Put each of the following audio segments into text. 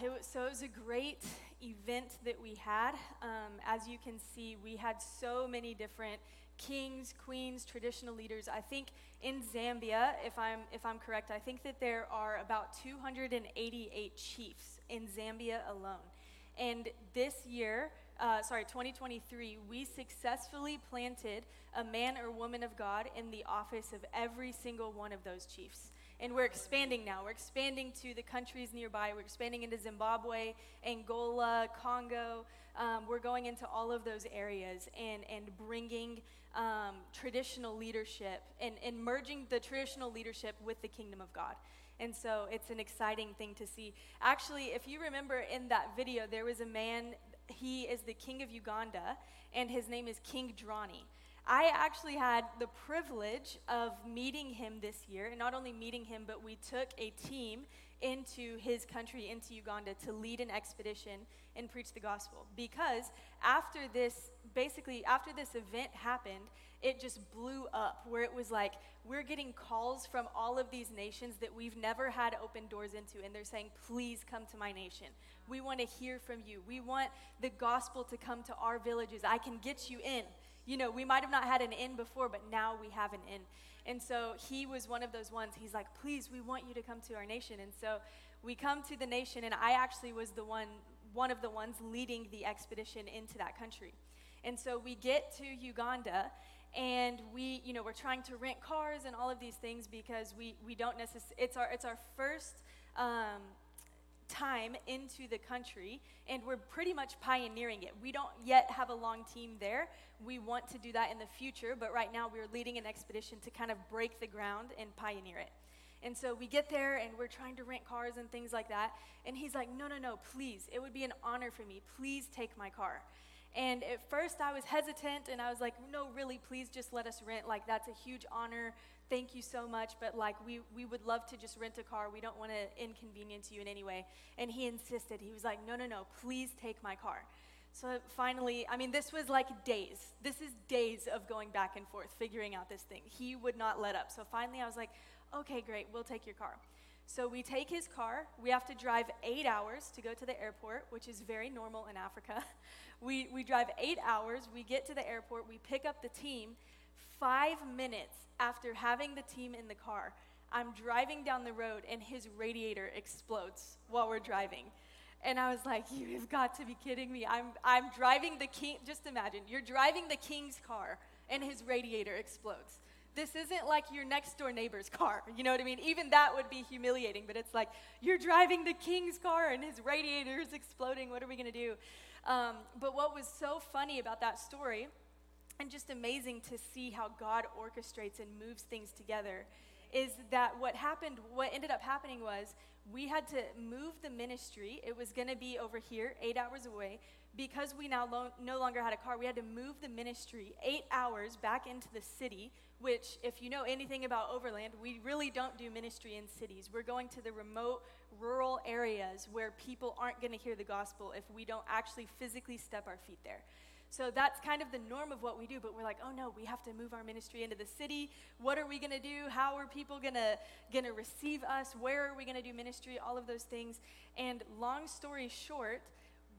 Yeah. It so it was a great event that we had. Um, as you can see, we had so many different kings, queens, traditional leaders. I think in Zambia, if I'm if I'm correct, I think that there are about 288 chiefs in Zambia alone. And this year, uh, sorry, 2023, we successfully planted a man or woman of God in the office of every single one of those chiefs. And we're expanding now. We're expanding to the countries nearby. We're expanding into Zimbabwe, Angola, Congo. Um, we're going into all of those areas and, and bringing um, traditional leadership and, and merging the traditional leadership with the kingdom of God. And so it's an exciting thing to see. Actually, if you remember in that video, there was a man, he is the king of Uganda, and his name is King Dramani. I actually had the privilege of meeting him this year, and not only meeting him, but we took a team into his country, into Uganda, to lead an expedition and preach the gospel. Because after this, basically, after this event happened, it just blew up where it was like, we're getting calls from all of these nations that we've never had open doors into, and they're saying, please come to my nation. We want to hear from you. We want the gospel to come to our villages. I can get you in. You know, we might have not had an in before, but now we have an in. And so he was one of those ones. He's like, please, we want you to come to our nation. And so we come to the nation, and I actually was the one, one of the ones leading the expedition into that country. And so we get to Uganda, and we, you know, we're trying to rent cars and all of these things because we, we don't necessarily, it's our, it's our first um, time into the country, and we're pretty much pioneering it. We don't yet have a long team there. We want to do that in the future, but right now we're leading an expedition to kind of break the ground and pioneer it. And so we get there and we're trying to rent cars and things like that. And he's like, No, no, no, please. It would be an honor for me. Please take my car. And at first I was hesitant and I was like, No, really, please just let us rent. Like, that's a huge honor thank you so much, but like we, we would love to just rent a car. We don't want to inconvenience you in any way. And he insisted. He was like, no, no, no, please take my car. So finally, I mean, this was like days. This is days of going back and forth, figuring out this thing. He would not let up. So finally, I was like, okay, great, we'll take your car. So we take his car. We have to drive eight hours to go to the airport, which is very normal in Africa. We, we drive eight hours. We get to the airport. We pick up the team. Five minutes after having the team in the car, I'm driving down the road and his radiator explodes while we're driving. And I was like, you have got to be kidding me. I'm, I'm driving the king, just imagine, you're driving the king's car and his radiator explodes. This isn't like your next door neighbor's car. You know what I mean? Even that would be humiliating, but it's like, you're driving the king's car and his radiator is exploding. What are we to do? Um, but what was so funny about that story and just amazing to see how God orchestrates and moves things together is that what happened, what ended up happening was we had to move the ministry. It was going to be over here, eight hours away. Because we now lo- no longer had a car, we had to move the ministry eight hours back into the city, which, if you know anything about Overland, we really don't do ministry in cities. We're going to the remote, rural areas where people aren't going to hear the gospel if we don't actually physically step our feet there. So that's kind of the norm of what we do, but we're like, oh no, we have to move our ministry into the city. What are we going to do? How are people going to going to receive us? Where are we going to do ministry? All of those things. And long story short,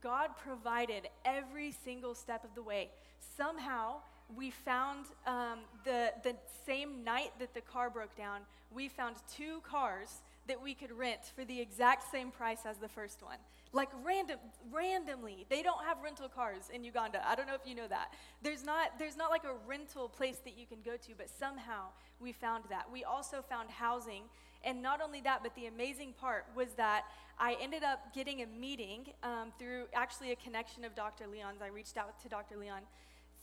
God provided every single step of the way. Somehow, we found um, the, the same night that the car broke down, we found two cars that we could rent for the exact same price as the first one. Like random, randomly, they don't have rental cars in Uganda. I don't know if you know that. There's not, there's not like a rental place that you can go to, but somehow we found that. We also found housing, and not only that, but the amazing part was that I ended up getting a meeting um, through actually a connection of Dr. Leon's. I reached out to Dr. Leon.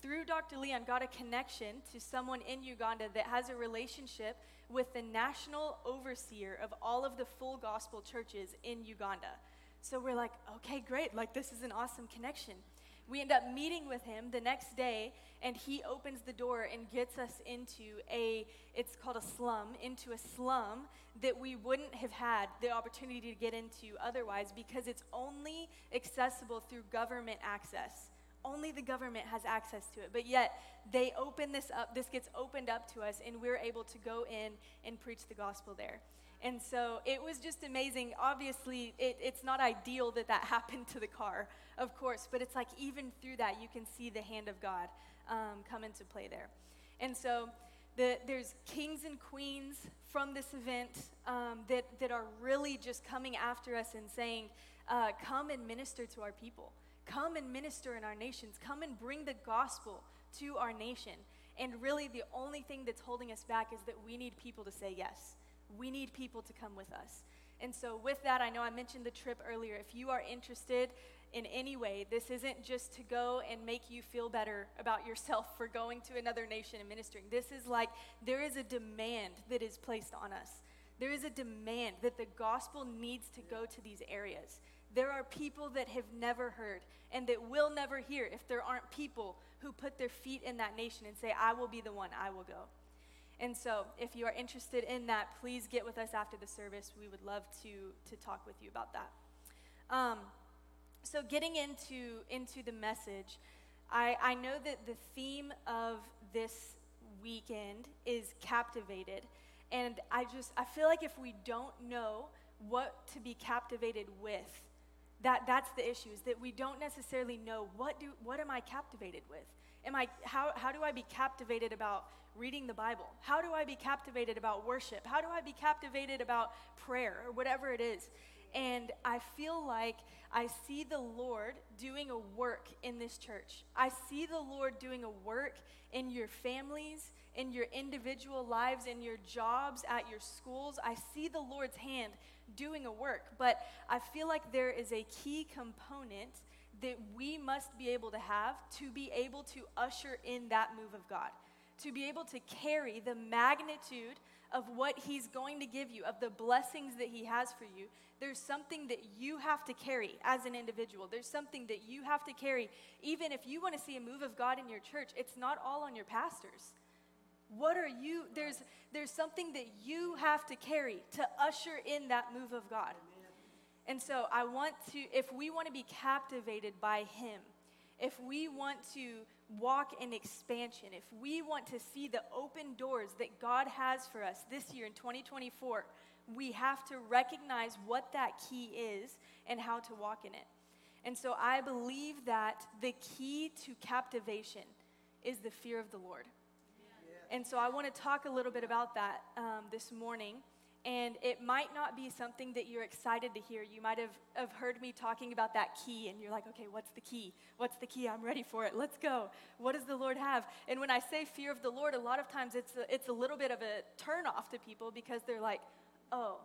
Through Dr. Leon, got a connection to someone in Uganda that has a relationship with the national overseer of all of the full gospel churches in Uganda. So we're like, okay, great. Like, this is an awesome connection. We end up meeting with him the next day, and he opens the door and gets us into a, it's called a slum, into a slum that we wouldn't have had the opportunity to get into otherwise because it's only accessible through government access. Only the government has access to it. But yet, they open this up, this gets opened up to us, and we're able to go in and preach the gospel there. And so it was just amazing. Obviously, it, it's not ideal that that happened to the car, of course, but it's like even through that, you can see the hand of God um, come into play there. And so the, there's kings and queens from this event um, that, that are really just coming after us and saying, uh, Come and minister to our people. Come and minister in our nations. Come and bring the gospel to our nation. And really, the only thing that's holding us back is that we need people to say yes. We need people to come with us. And so, with that, I know I mentioned the trip earlier. If you are interested in any way, this isn't just to go and make you feel better about yourself for going to another nation and ministering. This is like there is a demand that is placed on us. There is a demand that the gospel needs to go to these areas. There are people that have never heard and that will never hear if there aren't people who put their feet in that nation and say, I will be the one, I will go. And so, if you are interested in that, please get with us after the service. We would love to, to talk with you about that. Um, so, getting into, into the message, I, I know that the theme of this weekend is captivated. And I just, I feel like if we don't know what to be captivated with, that, that's the issue, is that we don't necessarily know what, do, what am I captivated with? Am I, how, how do I be captivated about reading the Bible? How do I be captivated about worship? How do I be captivated about prayer or whatever it is? And I feel like I see the Lord doing a work in this church. I see the Lord doing a work in your families, in your individual lives, in your jobs, at your schools. I see the Lord's hand doing a work, but I feel like there is a key component that we must be able to have to be able to usher in that move of God, to be able to carry the magnitude of what He's going to give you, of the blessings that He has for you. There's something that you have to carry as an individual. There's something that you have to carry. Even if you want to see a move of God in your church, it's not all on your pastors. What are you? There's, there's something that you have to carry to usher in that move of God. And so I want to, if we want to be captivated by Him, if we want to walk in expansion, if we want to see the open doors that God has for us this year in 2024, we have to recognize what that key is and how to walk in it. And so I believe that the key to captivation is the fear of the Lord. And so I want to talk a little bit about that um, this morning. And it might not be something that you're excited to hear. You might have, have heard me talking about that key, and you're like, okay, what's the key? What's the key? I'm ready for it. Let's go. What does the Lord have? And when I say fear of the Lord, a lot of times it's a, it's a little bit of a turn off to people because they're like, oh,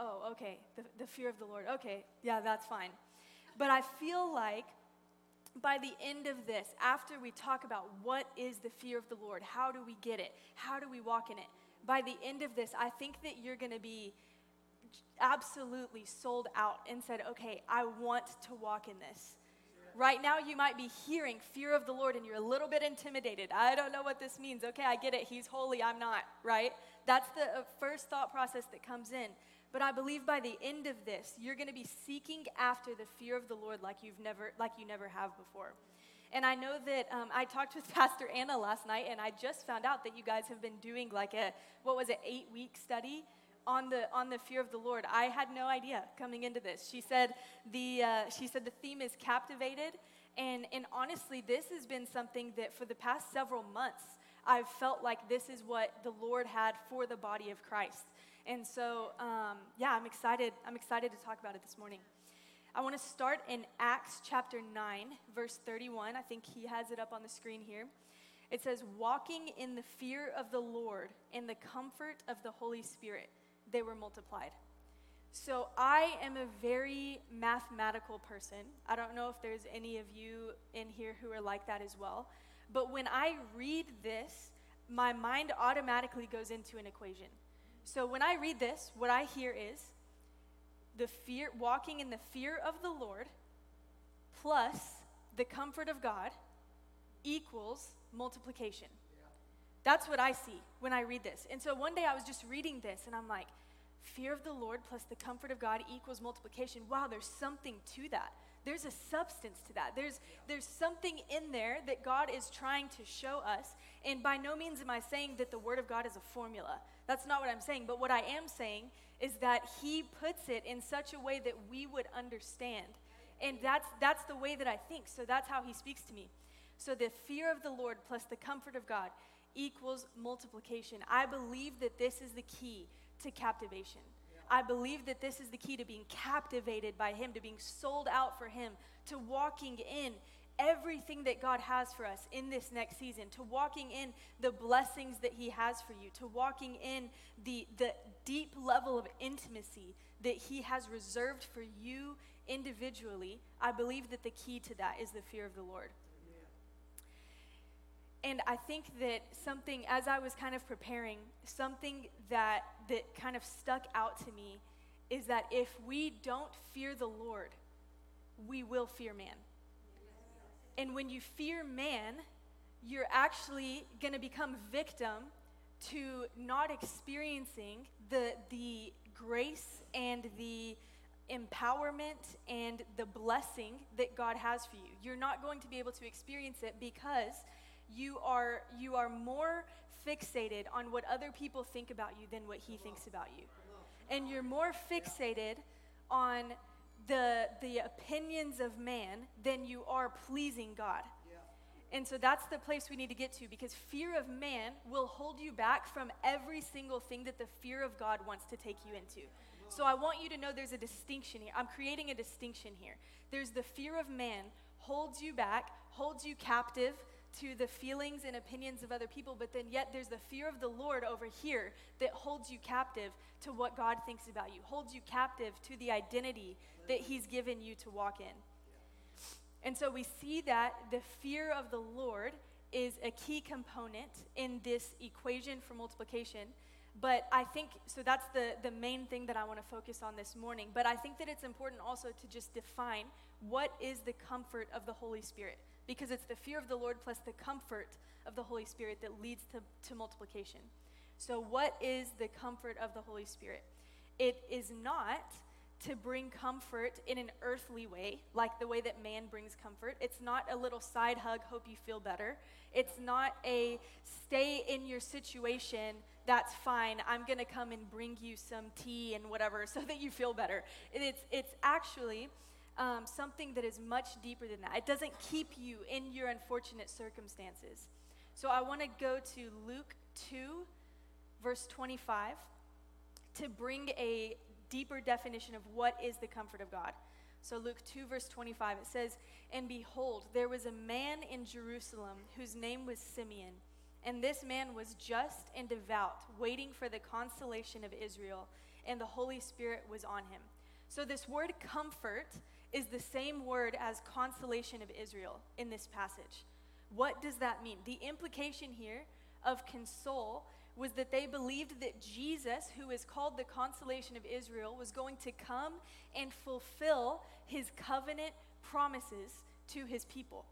oh, okay, the, the fear of the Lord. Okay, yeah, that's fine. But I feel like by the end of this, after we talk about what is the fear of the Lord, how do we get it, how do we walk in it, by the end of this, I think that you're going to be absolutely sold out and said, okay, I want to walk in this. Right now, you might be hearing fear of the Lord and you're a little bit intimidated. I don't know what this means. Okay, I get it. He's holy, I'm not, right? That's the uh, first thought process that comes in. But I believe by the end of this, you're going to be seeking after the fear of the Lord like you've never, like you never have before. And I know that um, I talked with Pastor Anna last night, and I just found out that you guys have been doing like a what was it, eight week study on the on the fear of the Lord. I had no idea coming into this. She said the uh, she said the theme is captivated, and and honestly, this has been something that for the past several months I've felt like this is what the Lord had for the body of Christ. And so, um, yeah, I'm excited. I'm excited to talk about it this morning. I want to start in Acts chapter 9, verse 31. I think he has it up on the screen here. It says, Walking in the fear of the Lord and the comfort of the Holy Spirit, they were multiplied. So I am a very mathematical person. I don't know if there's any of you in here who are like that as well. But when I read this, my mind automatically goes into an equation. So when I read this, what I hear is the fear, walking in the fear of the Lord plus the comfort of God equals multiplication. That's what I see when I read this. And so one day I was just reading this and I'm like, fear of the Lord plus the comfort of God equals multiplication. Wow, there's something to that. There's a substance to that. There's, there's something in there that God is trying to show us. And by no means am I saying that the Word of God is a formula. That's not what I'm saying. But what I am saying is that He puts it in such a way that we would understand. And that's, that's the way that I think. So that's how He speaks to me. So the fear of the Lord plus the comfort of God equals multiplication. I believe that this is the key to captivation. I believe that this is the key to being captivated by Him, to being sold out for Him, to walking in everything that God has for us in this next season, to walking in the blessings that He has for you, to walking in the, the deep level of intimacy that He has reserved for you individually. I believe that the key to that is the fear of the Lord. And I think that something, as I was kind of preparing, something that, that kind of stuck out to me is that if we don't fear the Lord, we will fear man. And when you fear man, you're actually going to become victim to not experiencing the, the grace and the empowerment and the blessing that God has for you. You're not going to be able to experience it because you are, you are more fixated on what other people think about you than what He thinks about you. And you're more fixated on the, the opinions of man than you are pleasing God. And so that's the place we need to get to because fear of man will hold you back from every single thing that the fear of God wants to take you into. So I want you to know there's a distinction here. I'm creating a distinction here. There's the fear of man holds you back, holds you captive to the feelings and opinions of other people, but then yet there's the fear of the Lord over here that holds you captive to what God thinks about you, holds you captive to the identity that He's given you to walk in. And so we see that the fear of the Lord is a key component in this equation for multiplication. But I think, so that's the, the main thing that I want to focus on this morning. But I think that it's important also to just define what is the comfort of the Holy Spirit. Because it's the fear of the Lord plus the comfort of the Holy Spirit that leads to, to multiplication. So, what is the comfort of the Holy Spirit? It is not to bring comfort in an earthly way, like the way that man brings comfort. It's not a little side hug, hope you feel better. It's not a stay in your situation, that's fine. I'm going to come and bring you some tea and whatever so that you feel better. It's, it's actually um, something that is much deeper than that. It doesn't keep you in your unfortunate circumstances. So I want to go to Luke 2, verse 25, to bring a deeper definition of what is the comfort of God. So, Luke 2, verse 25, it says, And behold, there was a man in Jerusalem whose name was Simeon. And this man was just and devout, waiting for the consolation of Israel, and the Holy Spirit was on him. So, this word comfort is the same word as consolation of Israel in this passage. What does that mean? The implication here of console was that they believed that Jesus, who is called the consolation of Israel, was going to come and fulfill his covenant promises to his people.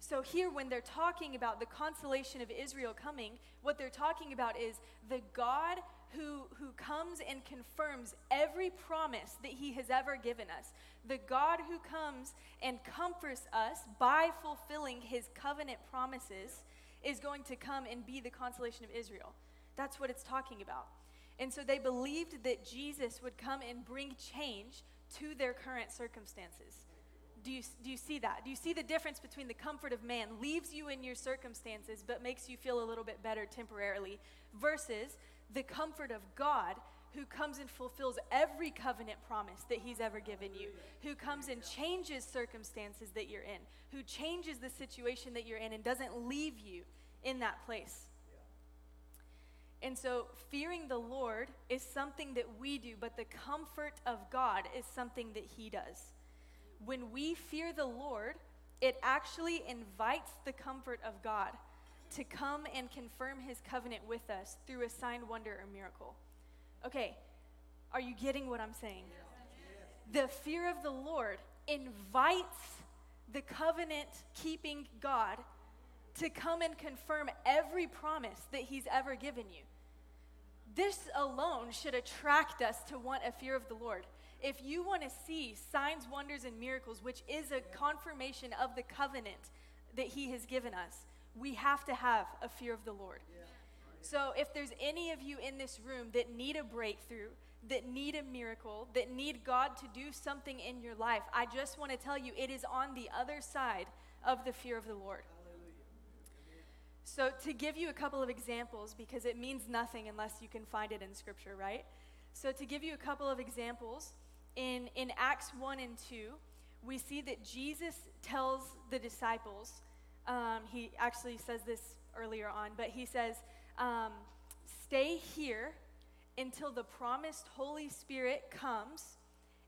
So, here, when they're talking about the consolation of Israel coming, what they're talking about is the God who, who comes and confirms every promise that he has ever given us. The God who comes and comforts us by fulfilling his covenant promises is going to come and be the consolation of Israel. That's what it's talking about. And so they believed that Jesus would come and bring change to their current circumstances. Do you, do you see that? Do you see the difference between the comfort of man leaves you in your circumstances but makes you feel a little bit better temporarily versus the comfort of God who comes and fulfills every covenant promise that he's ever given you, who comes and changes circumstances that you're in, who changes the situation that you're in and doesn't leave you in that place. And so, fearing the Lord is something that we do, but the comfort of God is something that He does. When we fear the Lord, it actually invites the comfort of God to come and confirm His covenant with us through a sign, wonder, or miracle. Okay, are you getting what I'm saying? The fear of the Lord invites the covenant keeping God to come and confirm every promise that He's ever given you. This alone should attract us to want a fear of the Lord. If you want to see signs, wonders, and miracles, which is a confirmation of the covenant that He has given us, we have to have a fear of the Lord. So if there's any of you in this room that need a breakthrough, that need a miracle, that need God to do something in your life, I just want to tell you it is on the other side of the fear of the Lord. So, to give you a couple of examples, because it means nothing unless you can find it in Scripture, right? So, to give you a couple of examples, in, in Acts 1 and 2, we see that Jesus tells the disciples, um, he actually says this earlier on, but he says, um, Stay here until the promised Holy Spirit comes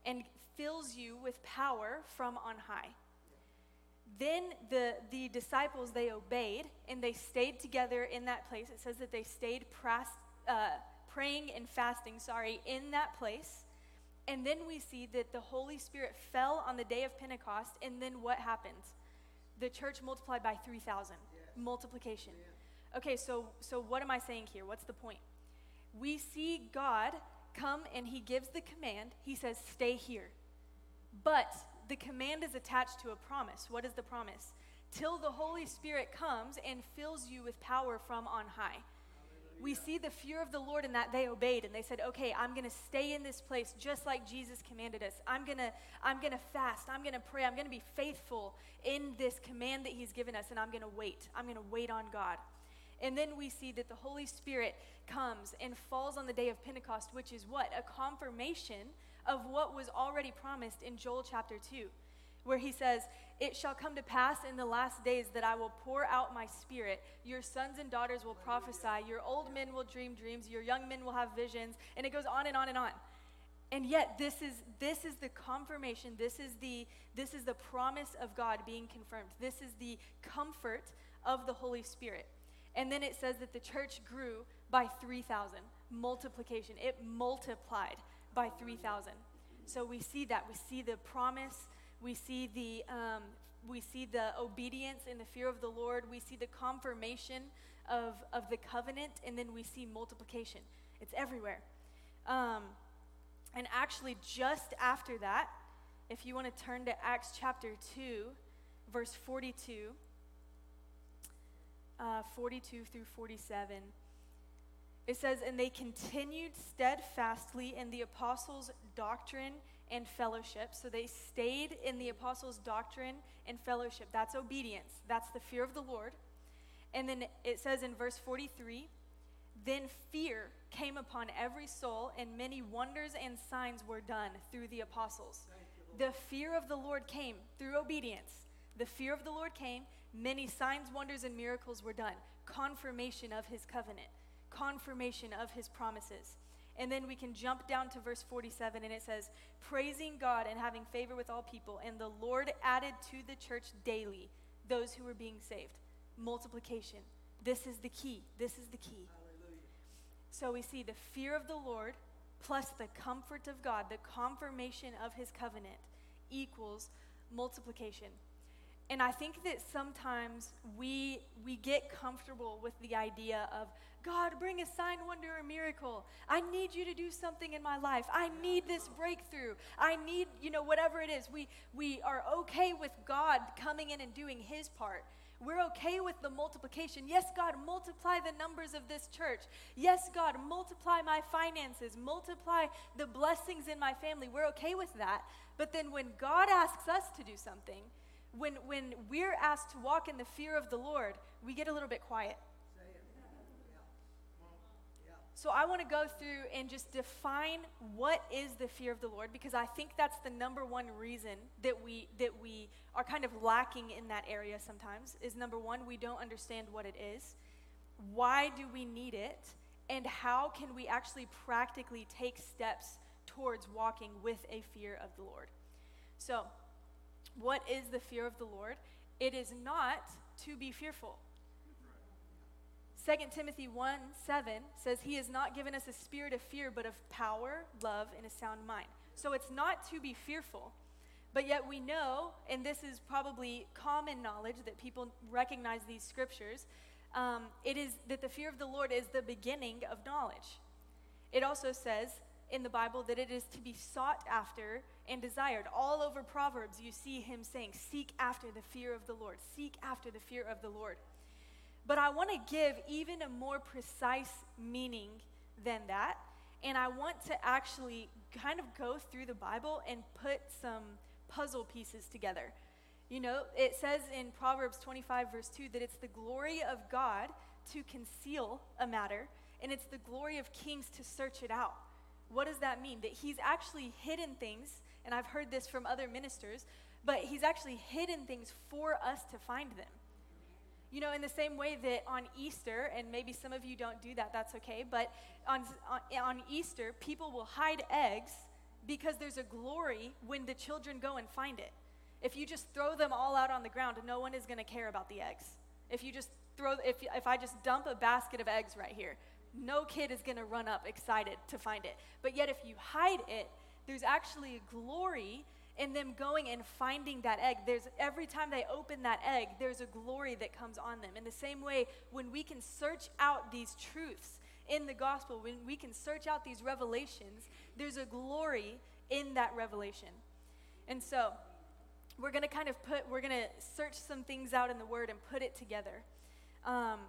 and fills you with power from on high. Then the, the disciples, they obeyed and they stayed together in that place. It says that they stayed pras, uh, praying and fasting, sorry, in that place. And then we see that the Holy Spirit fell on the day of Pentecost. And then what happens? The church multiplied by 3,000. Multiplication. Okay, so, so what am I saying here? What's the point? We see God come and he gives the command. He says, Stay here. But the command is attached to a promise. What is the promise? Till the Holy Spirit comes and fills you with power from on high. We see the fear of the Lord in that they obeyed and they said, "Okay, I'm going to stay in this place just like Jesus commanded us. I'm going to I'm going to fast. I'm going to pray. I'm going to be faithful in this command that he's given us and I'm going to wait. I'm going to wait on God." And then we see that the Holy Spirit comes and falls on the day of Pentecost, which is what? A confirmation of what was already promised in Joel chapter 2, where he says, It shall come to pass in the last days that I will pour out my spirit. Your sons and daughters will prophesy. Your old men will dream dreams. Your young men will have visions. And it goes on and on and on. And yet this is this is the confirmation. This is the this is the promise of God being confirmed. This is the comfort of the Holy Spirit. And then it says that the church grew by 3,000. Multiplication. It multiplied by 3,000. So we see that. We see the promise. We see the, um, we see the obedience and the fear of the Lord. We see the confirmation of, of the covenant. And then we see multiplication. It's everywhere. Um, and actually, just after that, if you want to turn to Acts chapter 2, verse 42, uh, 42 through 47. It says, And they continued steadfastly in the apostles' doctrine and fellowship. So they stayed in the apostles' doctrine and fellowship. That's obedience, that's the fear of the Lord. And then it says in verse 43 Then fear came upon every soul, and many wonders and signs were done through the apostles. The fear of the Lord came through obedience. The fear of the Lord came, many signs, wonders, and miracles were done. Confirmation of his covenant confirmation of his promises. And then we can jump down to verse 47, and it says, Praising God and having favor with all people, and the Lord added to the church daily those who were being saved. Multiplication. This is the key. This is the key. Hallelujah. So we see the fear of the Lord plus the comfort of God, the confirmation of his covenant equals multiplication. And I think that sometimes we, we get comfortable with the idea of, God, bring a sign, wonder, or miracle. I need you to do something in my life. I need this breakthrough. I need, you know, whatever it is. We, we are okay with God coming in and doing his part. We're okay with the multiplication. Yes, God, multiply the numbers of this church. Yes, God, multiply my finances, multiply the blessings in my family. We're okay with that. But then when God asks us to do something, when, when we're asked to walk in the fear of the Lord, we get a little bit quiet. So I want to go through and just define what is the fear of the Lord because I think that's the number one reason that we that we are kind of lacking in that area sometimes is number one we don't understand what it is. Why do we need it? And how can we actually practically take steps towards walking with a fear of the Lord? So, what is the fear of the Lord? It is not to be fearful. 2 Timothy 1 7 says, He has not given us a spirit of fear, but of power, love, and a sound mind. So it's not to be fearful. But yet we know, and this is probably common knowledge that people recognize these scriptures, um, it is that the fear of the Lord is the beginning of knowledge. It also says in the Bible that it is to be sought after and desired. All over Proverbs, you see him saying, Seek after the fear of the Lord. Seek after the fear of the Lord. But I want to give even a more precise meaning than that. And I want to actually kind of go through the Bible and put some puzzle pieces together. You know, it says in Proverbs 25, verse 2, that it's the glory of God to conceal a matter, and it's the glory of kings to search it out. What does that mean? That he's actually hidden things, and I've heard this from other ministers, but he's actually hidden things for us to find them. You know, in the same way that on Easter, and maybe some of you don't do that, that's okay, but on, on, on Easter, people will hide eggs because there's a glory when the children go and find it. If you just throw them all out on the ground, no one is going to care about the eggs. If you just throw, if, if I just dump a basket of eggs right here, no kid is going to run up excited to find it. But yet, if you hide it, there's actually a glory in them going and finding that egg. There's every time they open that egg, there's a glory that comes on them. In the same way, when we can search out these truths in the gospel, when we can search out these revelations, there's a glory in that revelation. And so, we're going to kind of put, we're going to search some things out in the Word and put it together. Um,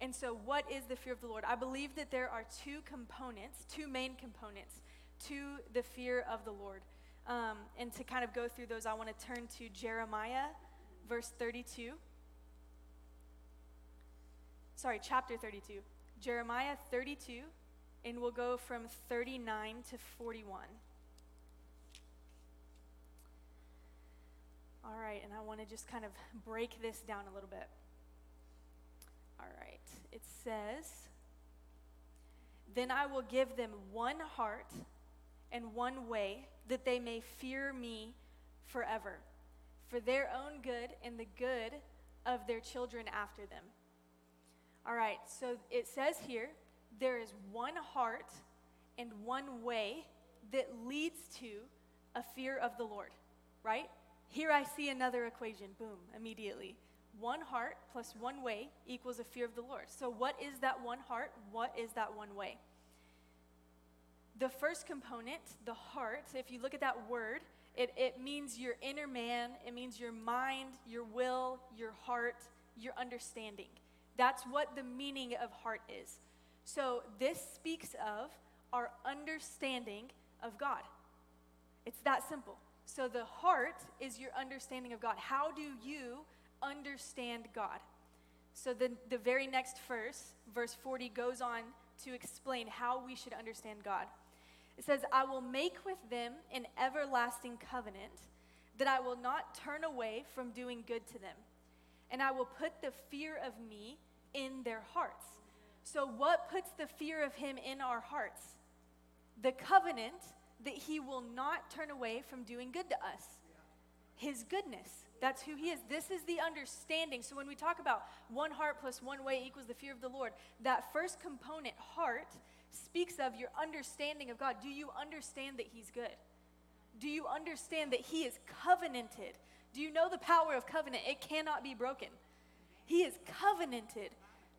and so, what is the fear of the Lord? I believe that there are two components, two main components to the fear of the Lord. Um, and to kind of go through those, I want to turn to Jeremiah, verse 32. Sorry, chapter 32. Jeremiah 32, and we'll go from 39 to 41. All right, and I want to just kind of break this down a little bit. All right, it says, Then I will give them one heart and one way that they may fear me forever, for their own good and the good of their children after them. All right, so it says here there is one heart and one way that leads to a fear of the Lord, right? Here I see another equation. Boom, immediately. One heart plus one way equals a fear of the Lord. So, what is that one heart? What is that one way? The first component, the heart, if you look at that word, it, it means your inner man, it means your mind, your will, your heart, your understanding. That's what the meaning of heart is. So, this speaks of our understanding of God. It's that simple. So the heart is your understanding of God. How do you understand God? So the, the very next verse, verse 40, goes on to explain how we should understand God. It says, I will make with them an everlasting covenant that I will not turn away from doing good to them. And I will put the fear of me in their hearts. So, what puts the fear of Him in our hearts? The covenant that he will not turn away from doing good to us. His goodness. That's who he is. This is the understanding. So when we talk about one heart plus one way equals the fear of the Lord, that first component, heart, speaks of your understanding of God. Do you understand that he's good? Do you understand that he is covenanted? Do you know the power of covenant? It cannot be broken. He is covenanted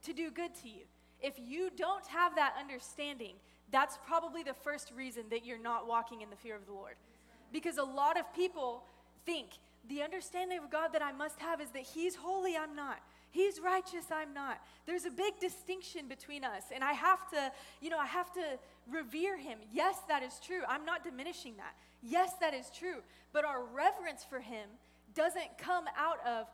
to do good to you. If you don't have that understanding, that's probably the first reason that you're not walking in the fear of the Lord. Because a lot of people think the understanding of God that I must have is that He's holy, I'm not. He's righteous, I'm not. There's a big distinction between us, and I have to, you know, I have to revere Him. Yes, that is true. I'm not diminishing that. Yes, that is true. But our reverence for Him doesn't come out of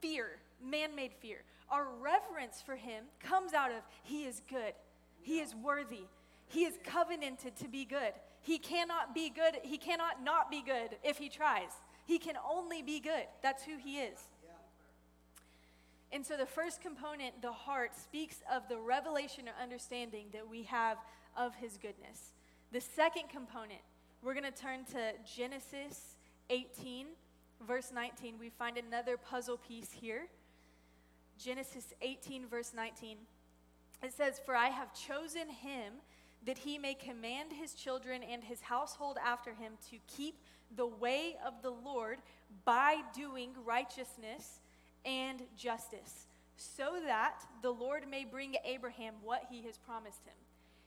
fear, man made fear. Our reverence for Him comes out of He is good, He is worthy, he is covenanted to be good. He cannot be good. He cannot not be good if he tries. He can only be good. That's who he is. And so the first component, the heart, speaks of the revelation or understanding that we have of his goodness. The second component, we're going to turn to Genesis 18, verse 19. We find another puzzle piece here. Genesis 18, verse 19. It says, For I have chosen him that he may command his children and his household after him to keep the way of the Lord by doing righteousness and justice, so that the Lord may bring Abraham what he has promised him.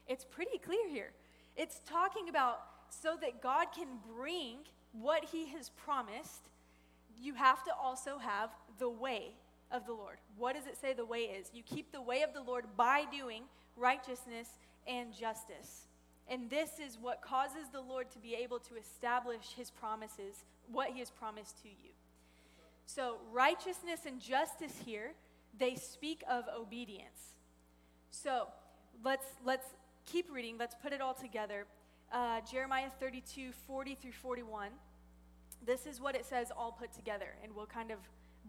It's pretty clear here. It's talking about so that God can bring what he has promised, you have to also have the way. of the Lord. What does it say the way is? You keep the way of the Lord by doing righteousness and justice. And this is what causes the Lord to be able to establish his promises, what he has promised to you. So, righteousness and justice here, they speak of obedience. So, let's let's keep reading. Let's put it all together. Uh, Jeremiah 32, 40 through 41. This is what it says all put together, and we'll kind of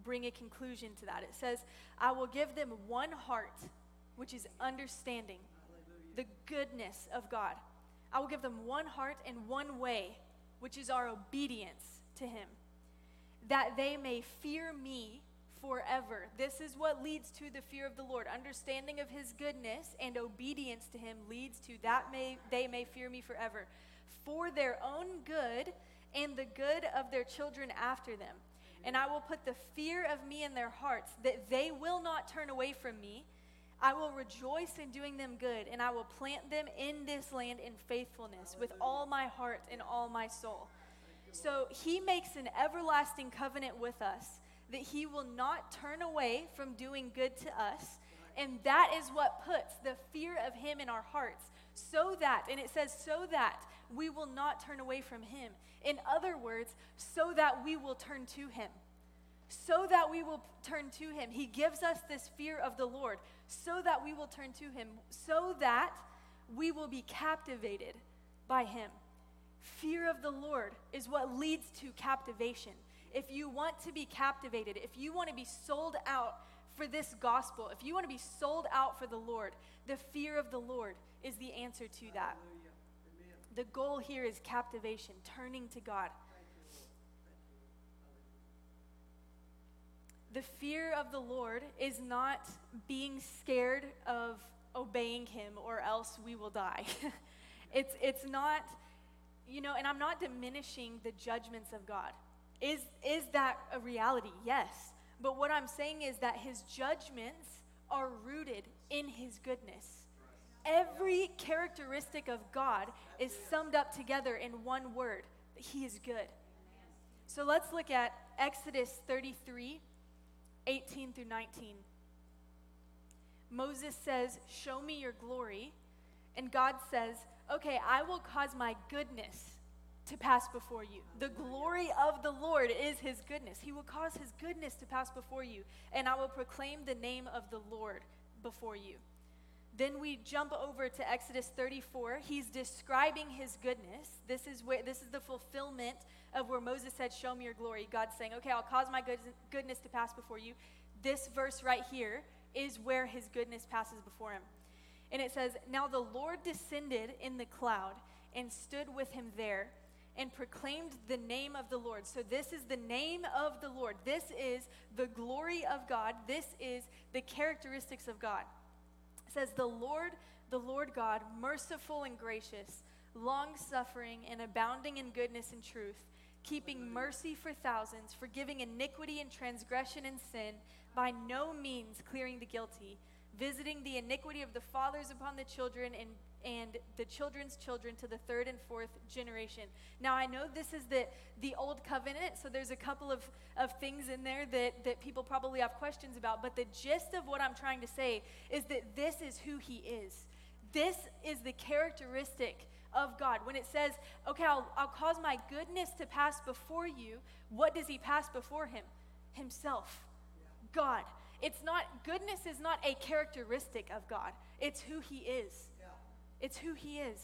bring a conclusion to that. It says, I will give them one heart, which is understanding the goodness of God. I will give them one heart and one way, which is our obedience to Him, that they may fear me forever. This is what leads to the fear of the Lord. Understanding of His goodness and obedience to Him leads to that may, they may fear me forever. For their own good and the good of their children after them. And I will put the fear of me in their hearts, that they will not turn away from me. I will rejoice in doing them good, and I will plant them in this land in faithfulness with all my heart and all my soul. So he makes an everlasting covenant with us that he will not turn away from doing good to us. And that is what puts the fear of him in our hearts, so that, and it says, so that we will not turn away from him. In other words, so that we will turn to him. So that we will turn to him. He gives us this fear of the Lord, so that we will turn to him, so that we will be captivated by him. Fear of the Lord is what leads to captivation. If you want to be captivated, if you want to be sold out for this gospel, if you want to be sold out for the Lord, the fear of the Lord is the answer to that. The goal here is captivation, turning to God. The fear of the Lord is not being scared of obeying Him or else we will die. it's, it's not, you know, and I'm not diminishing the judgments of God. Is, is that a reality? Yes. But what I'm saying is that His judgments are rooted in His goodness every characteristic of God is summed up together in one word He is good. So let's look at Exodus 33 18 through 19. Moses says, Show me your glory. And God says, Okay, I will cause my goodness to pass before you. The glory of the Lord is his goodness. He will cause his goodness to pass before you, and I will proclaim the name of the Lord before you. Then we jump over to Exodus 34. He's describing his goodness. This is where this is the fulfillment of where Moses said, "Show me your glory." God's saying, "Okay, I'll cause my good, goodness to pass before you." This verse right here is where his goodness passes before him. And it says, "Now the Lord descended in the cloud and stood with him there." and proclaimed the name of the Lord. So, this is the name of the Lord. This is the glory of God. This is the characteristics of God says, The Lord, the Lord God, merciful and gracious, long suffering and abounding in goodness and truth, keeping mercy for thousands, forgiving iniquity and transgression and sin, by no means clearing the guilty, visiting the iniquity of the fathers upon the children and and the children's children to the third and fourth generation. Now, I know this is the, the old covenant, so there's a couple of, of things in there that, that people probably have questions about, but the gist of what I'm trying to say is that this is who He is. This is the characteristic of God. When it says, okay, I'll, I'll cause my goodness to pass before you, what does He pass before Him? Himself. God. It's not, goodness is not a characteristic of God, it's who He is. It's who He is.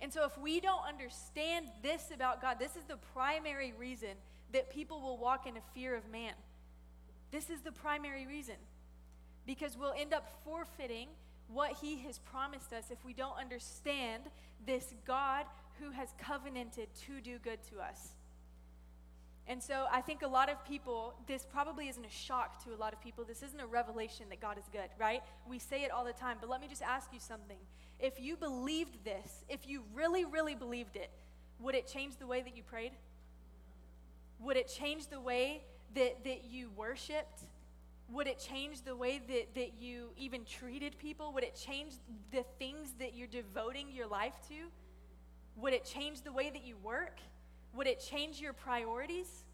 And so, if we don't understand this about God, this is the primary reason that people will walk in a fear of man. This is the primary reason. Because we'll end up forfeiting what He has promised us if we don't understand this God who has covenanted to do good to us. And so I think a lot of people, this probably isn't a shock to a lot of people. This isn't a revelation that God is good, right? We say it all the time. But let me just ask you something. If you believed this, if you really, really believed it, would it change the way that you prayed? Would it change the way that, that you worshiped? Would it change the way that, that you even treated people? Would it change the things that you're devoting your life to? Would it change the way that you work? Would it change your priorities?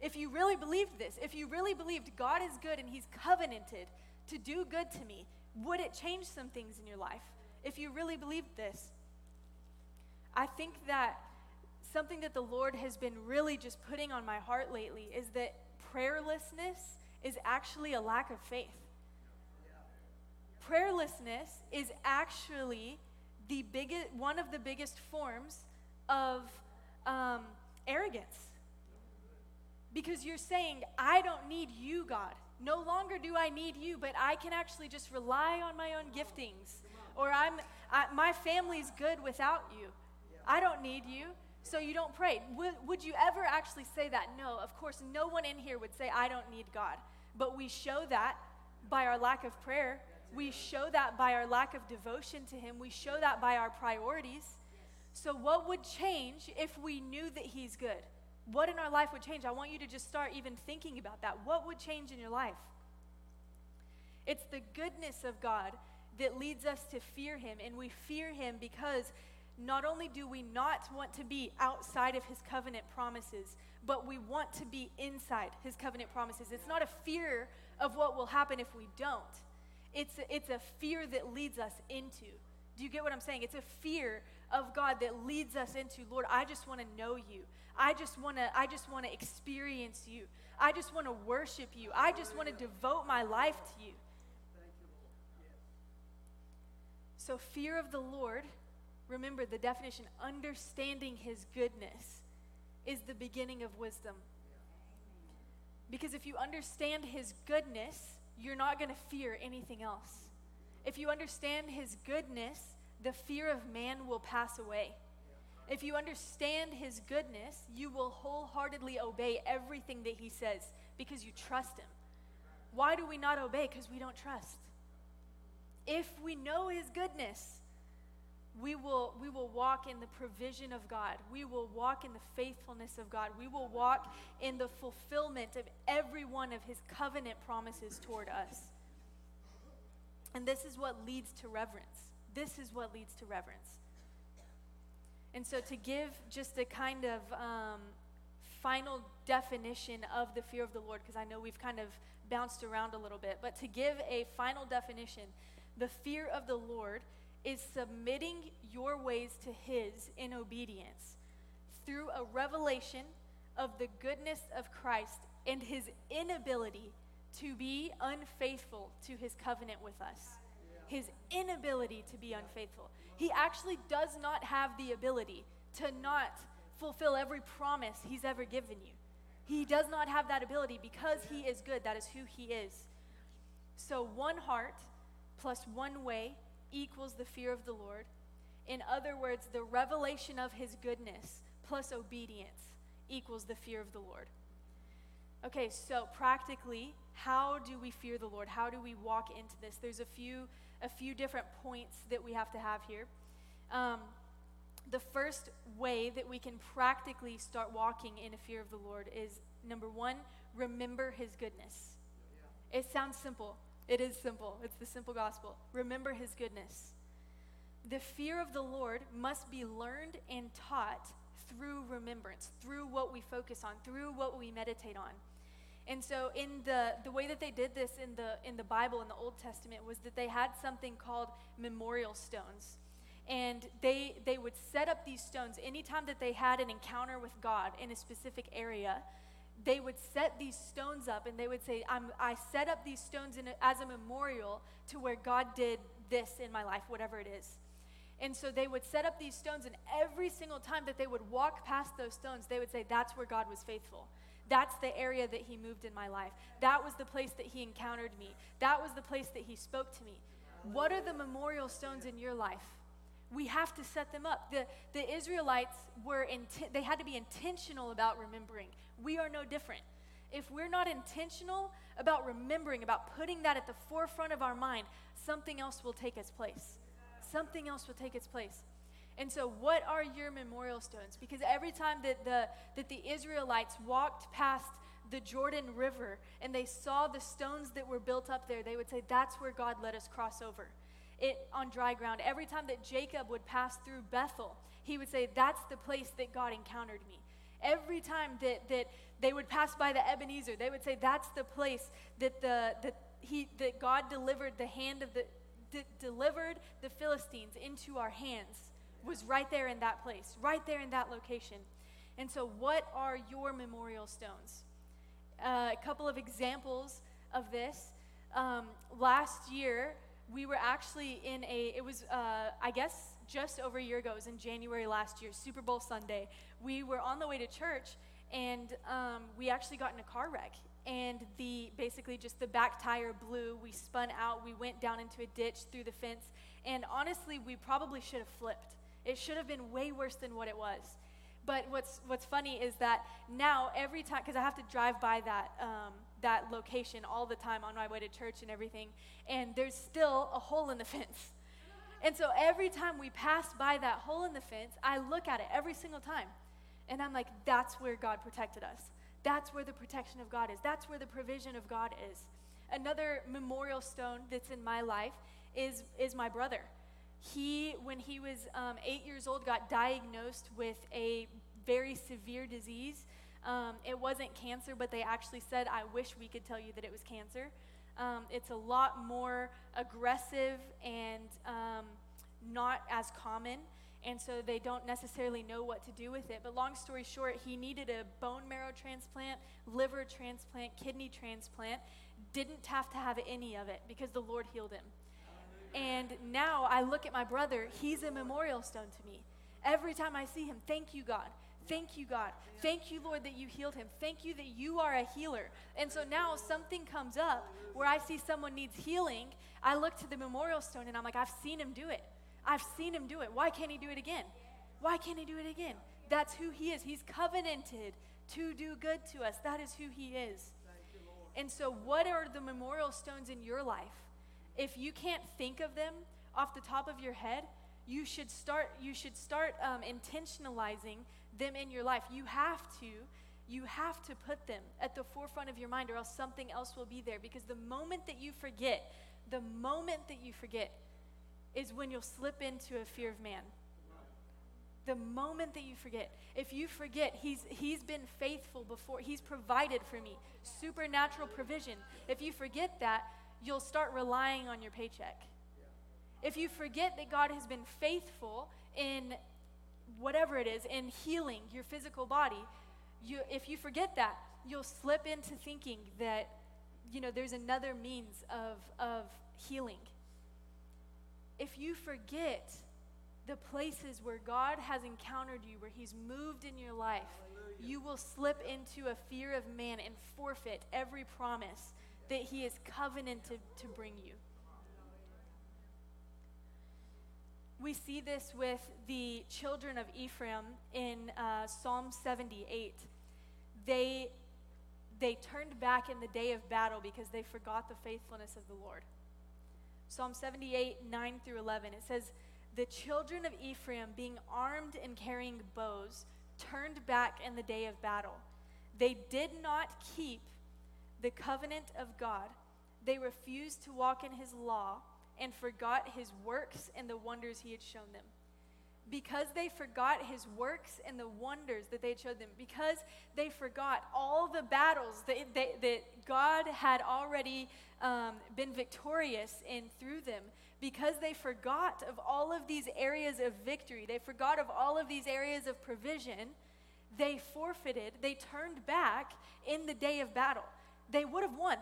If you really believed this, if you really believed God is good and He's covenanted to do good to me, would it change some things in your life? If you really believed this, I think that something that the Lord has been really just putting on my heart lately is that prayerlessness is actually a lack of faith. Prayerlessness is actually the biggest, one of the biggest forms of um, arrogance. Because you're saying, I don't need you, God. No longer do I need you, but I can actually just rely on my own giftings. Or I'm, I, my family's good without you. I don't need you, so you don't pray. Would, would you ever actually say that? No, of course, no one in here would say, I don't need God. But we show that by our lack of prayer. We show that by our lack of devotion to Him. We show that by our priorities. So, what would change if we knew that He's good? What in our life would change? I want you to just start even thinking about that. What would change in your life? It's the goodness of God that leads us to fear Him, and we fear Him because not only do we not want to be outside of His covenant promises, but we want to be inside His covenant promises. It's not a fear of what will happen if we don't, it's a, it's a fear that leads us into. Do you get what I'm saying? It's a fear of God that leads us into, Lord, I just want to know you. I just want to I just want to experience you. I just want to worship you. I just want to devote my life to you. So fear of the Lord, remember the definition understanding his goodness is the beginning of wisdom. Because if you understand his goodness, you're not going to fear anything else. If you understand his goodness, the fear of man will pass away. If you understand his goodness, you will wholeheartedly obey everything that he says because you trust him. Why do we not obey? Because we don't trust. If we know his goodness, we will, we will walk in the provision of God. We will walk in the faithfulness of God. We will walk in the fulfillment of every one of his covenant promises toward us. And this is what leads to reverence. This is what leads to reverence. And so, to give just a kind of um, final definition of the fear of the Lord, because I know we've kind of bounced around a little bit, but to give a final definition, the fear of the Lord is submitting your ways to His in obedience through a revelation of the goodness of Christ and His inability to be unfaithful to His covenant with us. His inability to be unfaithful. He actually does not have the ability to not fulfill every promise He's ever given you. He does not have that ability because He is good. That is who He is. So, one heart plus one way equals the fear of the Lord. In other words, the revelation of his goodness plus obedience equals the fear of the Lord. Okay, so practically, how do we fear the Lord? How do we walk into this? There's a few a few different points that we have to have here. Um, the first way that we can practically start walking in a fear of the Lord is number one, remember his goodness. It sounds simple, it is simple. It's the simple gospel. Remember his goodness. The fear of the Lord must be learned and taught through remembrance, through what we focus on, through what we meditate on. And so in the, the way that they did this in the, in the Bible, in the Old Testament, was that they had something called memorial stones. And they, they would set up these stones anytime that they had an encounter with God in a specific area they would set these stones up and they would say, i set up these stones a, as a memorial to where God did this in my life, whatever it is. And so they would set up these stones, and every single time that they would walk past those stones, they would say, That's where God was faithful. That's the area that He moved in my life. That was the place that He encountered me. That was the place that He spoke to me. What are the memorial stones in your life? We have to set them up. The, the Israelites were, inten- they had to be intentional about remembering. We are no different. If we're not intentional about remembering, about putting that at the forefront of our mind, something else will take its place. Something else will take its place. And so, what are your memorial stones? Because every time that the, that the Israelites walked past the Jordan River and they saw the stones that were built up there, they would say, That's where God let us cross over. It on dry ground. Every time that Jacob would pass through Bethel, he would say, That's the place that God encountered me. Every time that, that they would pass by the Ebenezer, they would say, That's the place that, the, that, he, that God delivered the hand of the, delivered the Philistines into our hands, was right there in that place, right there in that location. And so, what are your memorial stones? Uh, a couple of examples of this. Um, last year, we were actually in a, it was, uh, I guess, just over a year ago, it was in January last year, Super Bowl Sunday. We were on the way to church, and um, we actually got in a car wreck. And the basically just the back tire blew. We spun out. We went down into a ditch through the fence. And honestly, we probably should have flipped. It should have been way worse than what it was. But what's what's funny is that now every time, because I have to drive by that um, that location all the time on my way to church and everything, and there's still a hole in the fence. And so every time we pass by that hole in the fence, I look at it every single time. And I'm like, that's where God protected us. That's where the protection of God is. That's where the provision of God is. Another memorial stone that's in my life is, is my brother. He, when he was um, eight years old, got diagnosed with a very severe disease. Um, it wasn't cancer, but they actually said, I wish we could tell you that it was cancer. Um, it's a lot more aggressive and um, not as common, and so they don't necessarily know what to do with it. But long story short, he needed a bone marrow transplant, liver transplant, kidney transplant. Didn't have to have any of it because the Lord healed him. And now I look at my brother, he's a memorial stone to me. Every time I see him, thank you, God. Thank you, God. Thank you, Lord, that you healed him. Thank you that you are a healer. And so now something comes up where I see someone needs healing. I look to the memorial stone and I'm like, I've seen him do it. I've seen him do it. Why can't he do it again? Why can't he do it again? That's who he is. He's covenanted to do good to us. That is who he is. And so, what are the memorial stones in your life? If you can't think of them off the top of your head, you should start. You should start um, intentionalizing them in your life. You have to. You have to put them at the forefront of your mind, or else something else will be there. Because the moment that you forget, the moment that you forget, is when you'll slip into a fear of man. The moment that you forget. If you forget, he's, he's been faithful before, he's provided for me supernatural provision. If you forget that, you'll start relying on your paycheck. If you forget that God has been faithful in whatever it is, in healing your physical body, you, if you forget that, you'll slip into thinking that, you know, there's another means of, of healing if you forget the places where God has encountered you, where He's moved in your life, Hallelujah. you will slip into a fear of man and forfeit every promise that He has covenanted to bring you. We see this with the children of Ephraim in uh, Psalm 78. They, they turned back in the day of battle because they forgot the faithfulness of the Lord. Psalm 78, 9 through 11. It says, The children of Ephraim, being armed and carrying bows, turned back in the day of battle. They did not keep the covenant of God. They refused to walk in his law and forgot his works and the wonders he had shown them because they forgot his works and the wonders that they had showed them, because they forgot all the battles that, they, that God had already um, been victorious in through them, because they forgot of all of these areas of victory, they forgot of all of these areas of provision, they forfeited, they turned back in the day of battle. They would have won,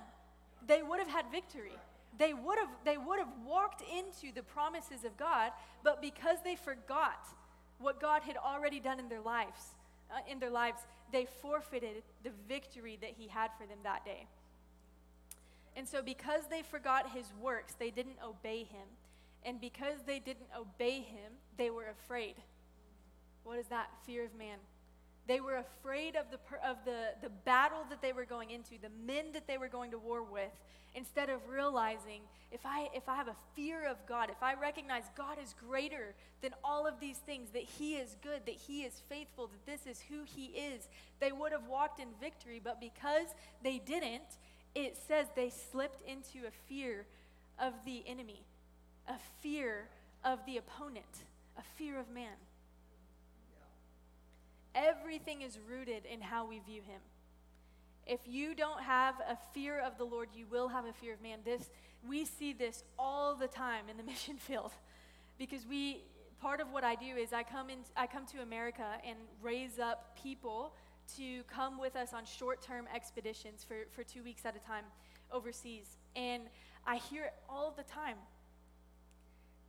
they would have had victory they would have they would have walked into the promises of God, but because they forgot what God had already done in their lives, uh, in their lives, they forfeited the victory that he had for them that day. And so because they forgot his works, they didn't obey him. And because they didn't obey him, they were afraid. What is that? Fear of man. They were afraid of, the, of the, the battle that they were going into, the men that they were going to war with, instead of realizing if I, if I have a fear of God, if I recognize God is greater than all of these things, that He is good, that He is faithful, that this is who He is, they would have walked in victory. But because they didn't, it says they slipped into a fear of the enemy, a fear of the opponent, a fear of man. Every everything is rooted in how we view him. If you don't have a fear of the Lord, you will have a fear of man. This we see this all the time in the mission field because we part of what I do is I come in I come to America and raise up people to come with us on short-term expeditions for, for two weeks at a time overseas. And I hear it all the time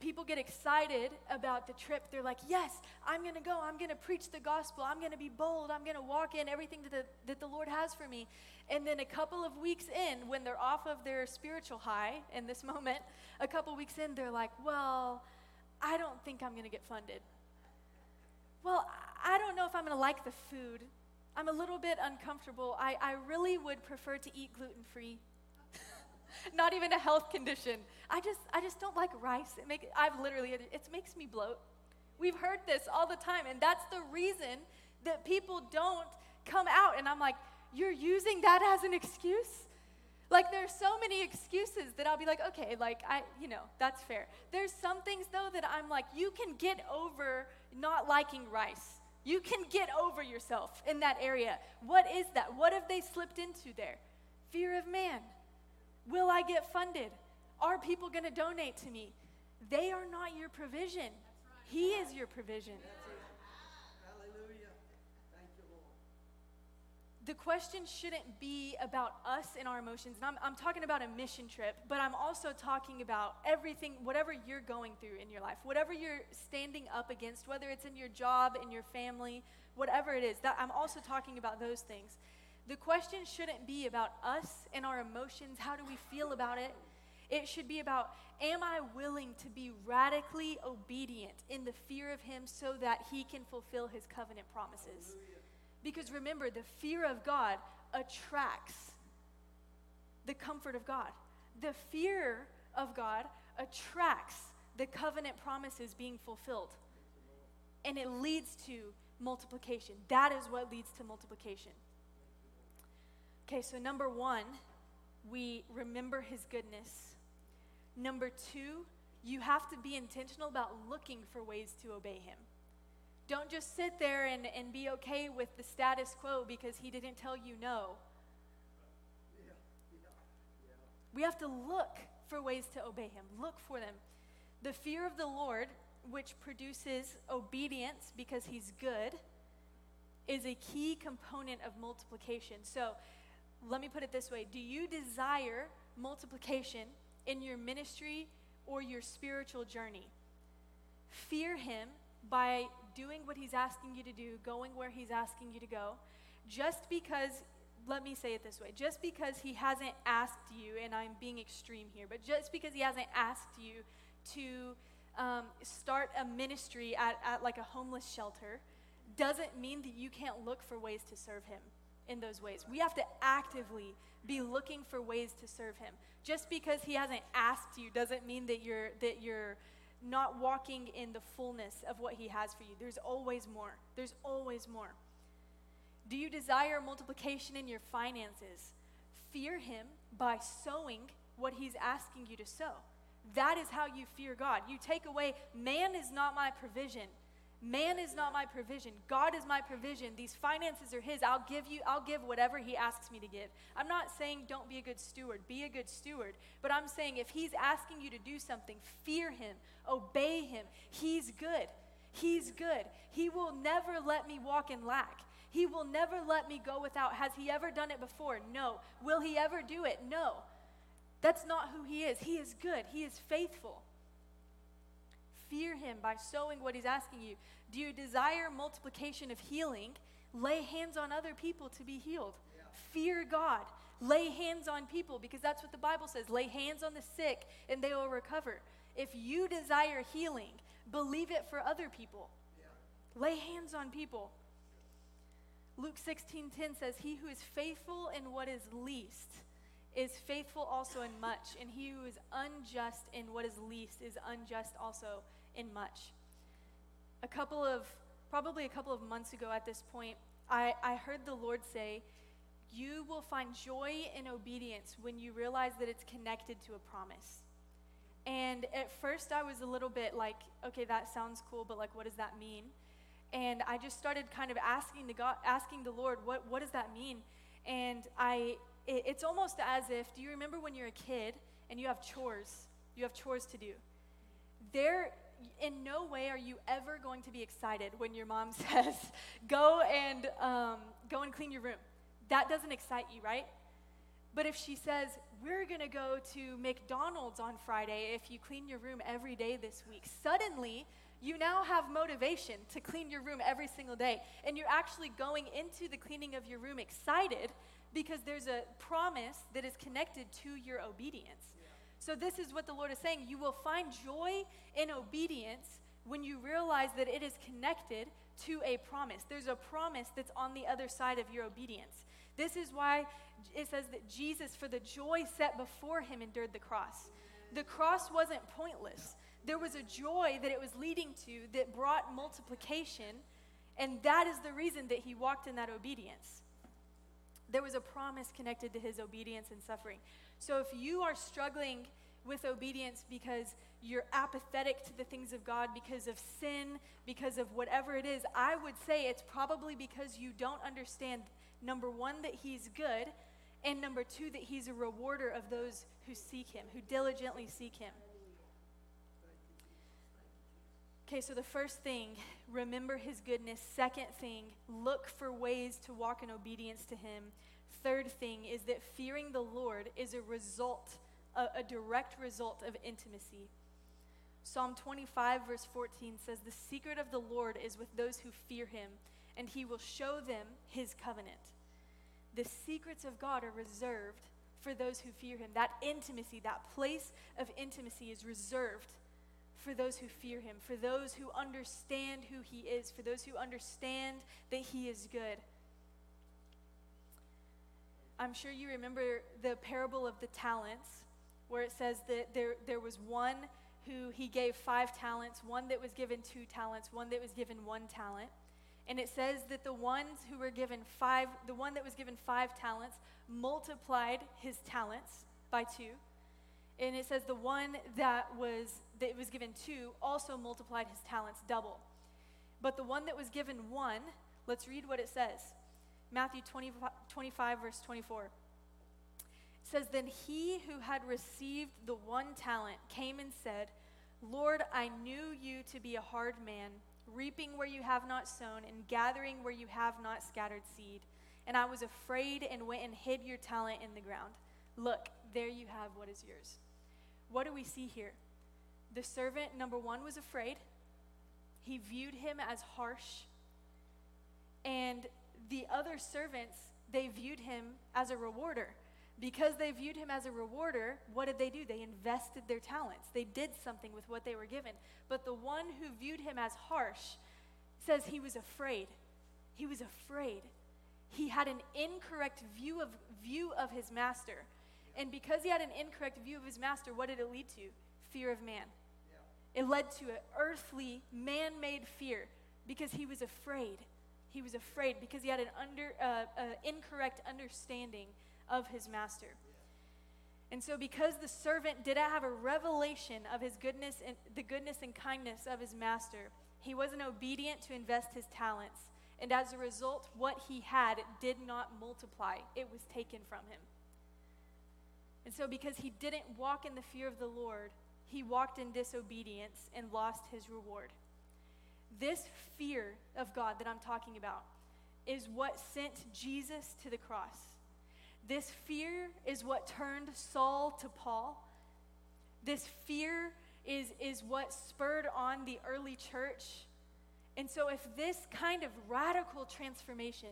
people get excited about the trip. They're like, Yes, I'm going to go. I'm going to preach the gospel. I'm going to be bold. I'm going to walk in everything that the, that the Lord has for me. And then a couple of weeks in, when they're off of their spiritual high in this moment, a couple weeks in, they're like, Well, I don't think I'm going to get funded. Well, I don't know if I'm going to like the food. I'm a little bit uncomfortable. I, I really would prefer to eat gluten free not even a health condition. I just, I just don't like rice. It make, I've literally, it makes me bloat. We've heard this all the time, and that's the reason that people don't come out. And I'm like, you're using that as an excuse? Like, there's so many excuses that I'll be like, okay, like, I, you know, that's fair. There's some things, though, that I'm like, you can get over not liking rice. You can get over yourself in that area. What is that? What have they slipped into there? Fear of man. Will I get funded? Are people going to donate to me? They are not your provision. He is your provision. Hallelujah. Thank you, Lord. The question shouldn't be about us and our emotions. And I'm, I'm talking about a mission trip, but I'm also talking about everything, whatever you're going through in your life, whatever you're standing up against, whether it's in your job, in your family, whatever it is. That, I'm also talking about those things. The question shouldn't be about us and our emotions. How do we feel about it? It should be about am I willing to be radically obedient in the fear of Him so that He can fulfill His covenant promises? Because remember, the fear of God attracts the comfort of God. The fear of God attracts the covenant promises being fulfilled. And it leads to multiplication. That is what leads to multiplication. Okay, so number one, we remember his goodness. Number two, you have to be intentional about looking for ways to obey him. Don't just sit there and, and be okay with the status quo because he didn't tell you no. We have to look for ways to obey him, look for them. The fear of the Lord, which produces obedience because he's good, is a key component of multiplication. So, let me put it this way. Do you desire multiplication in your ministry or your spiritual journey? Fear Him by doing what He's asking you to do, going where He's asking you to go, just because, let me say it this way, just because He hasn't asked you, and I'm being extreme here, but just because He hasn't asked you to um, start a ministry at, at like a homeless shelter doesn't mean that you can't look for ways to serve Him in those ways. We have to actively be looking for ways to serve him. Just because he hasn't asked you doesn't mean that you're that you're not walking in the fullness of what he has for you. There's always more. There's always more. Do you desire multiplication in your finances? Fear him by sowing what he's asking you to sow. That is how you fear God. You take away, man is not my provision. Man is not my provision. God is my provision. These finances are His. I'll give you, I'll give whatever He asks me to give. I'm not saying don't be a good steward. Be a good steward. But I'm saying if He's asking you to do something, fear Him, obey Him. He's good. He's good. He will never let me walk in lack. He will never let me go without. Has He ever done it before? No. Will He ever do it? No. That's not who He is. He is good. He is faithful fear him by sowing what he's asking you? Do you desire multiplication of healing? Lay hands on other people to be healed. Yeah. Fear God. Lay hands on people because that's what the Bible says. Lay hands on the sick and they will recover. If you desire healing, believe it for other people. Yeah. Lay hands on people. Luke 16:10 says, "He who is faithful in what is least is faithful also in much, and he who is unjust in what is least is unjust also in much. A couple of, probably a couple of months ago at this point, I, I heard the Lord say, You will find joy in obedience when you realize that it's connected to a promise. And at first, I was a little bit like, okay, that sounds cool, but like, what does that mean? and I just started kind of asking the God, asking the Lord, what, what does that mean? And I, it, it's almost as if, do you remember when you're a kid and you have chores? You have chores to do. There, in no way are you ever going to be excited when your mom says, go and, um, go and clean your room. That doesn't excite you, right? But if she says, we're going to go to McDonald's on Friday if you clean your room every day this week, suddenly you now have motivation to clean your room every single day. And you're actually going into the cleaning of your room excited because there's a promise that is connected to your obedience. So, this is what the Lord is saying. You will find joy in obedience when you realize that it is connected to a promise. There's a promise that's on the other side of your obedience. This is why it says that Jesus, for the joy set before him, endured the cross. The cross wasn't pointless, there was a joy that it was leading to that brought multiplication, and that is the reason that he walked in that obedience. There was a promise connected to his obedience and suffering. So if you are struggling with obedience because you're apathetic to the things of God because of sin, because of whatever it is, I would say it's probably because you don't understand number one, that he's good, and number two, that he's a rewarder of those who seek him, who diligently seek him. Okay, so the first thing, remember his goodness. Second thing, look for ways to walk in obedience to him. Third thing is that fearing the Lord is a result, a, a direct result of intimacy. Psalm 25, verse 14 says, The secret of the Lord is with those who fear him, and he will show them his covenant. The secrets of God are reserved for those who fear him. That intimacy, that place of intimacy is reserved for those who fear him, for those who understand who he is, for those who understand that he is good. I'm sure you remember the parable of the talents, where it says that there, there was one who he gave five talents, one that was given two talents, one that was given one talent. And it says that the ones who were given five, the one that was given five talents, multiplied his talents by two. And it says the one that was that was given two also multiplied his talents double. But the one that was given one, let's read what it says. Matthew 20, 25, verse 24. It says, Then he who had received the one talent came and said, Lord, I knew you to be a hard man reaping where you have not sown, and gathering where you have not scattered seed. And I was afraid and went and hid your talent in the ground. Look, there you have what is yours. What do we see here? The servant, number one, was afraid. He viewed him as harsh. And the other servants, they viewed him as a rewarder. Because they viewed him as a rewarder, what did they do? They invested their talents. They did something with what they were given. But the one who viewed him as harsh says he was afraid. He was afraid. He had an incorrect view of, view of his master. And because he had an incorrect view of his master, what did it lead to? Fear of man. It led to an earthly, man made fear because he was afraid. He was afraid because he had an under, uh, uh, incorrect understanding of his master. And so, because the servant didn't have a revelation of his goodness and the goodness and kindness of his master, he wasn't obedient to invest his talents. And as a result, what he had did not multiply, it was taken from him. And so, because he didn't walk in the fear of the Lord, he walked in disobedience and lost his reward. This fear of God that I'm talking about is what sent Jesus to the cross. This fear is what turned Saul to Paul. This fear is, is what spurred on the early church. And so, if this kind of radical transformation,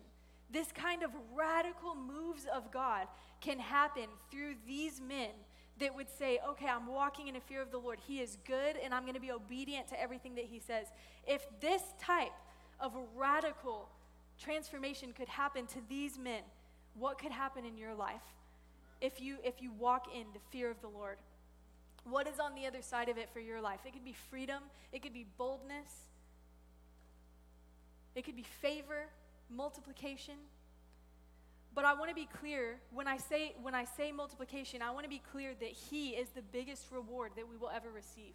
this kind of radical moves of God can happen through these men that would say, okay, I'm walking in a fear of the Lord. He is good, and I'm going to be obedient to everything that He says. If this type of radical transformation could happen to these men, what could happen in your life if you if you walk in the fear of the Lord? What is on the other side of it for your life? It could be freedom, it could be boldness, it could be favor, multiplication. But I want to be clear when I say when I say multiplication, I want to be clear that he is the biggest reward that we will ever receive.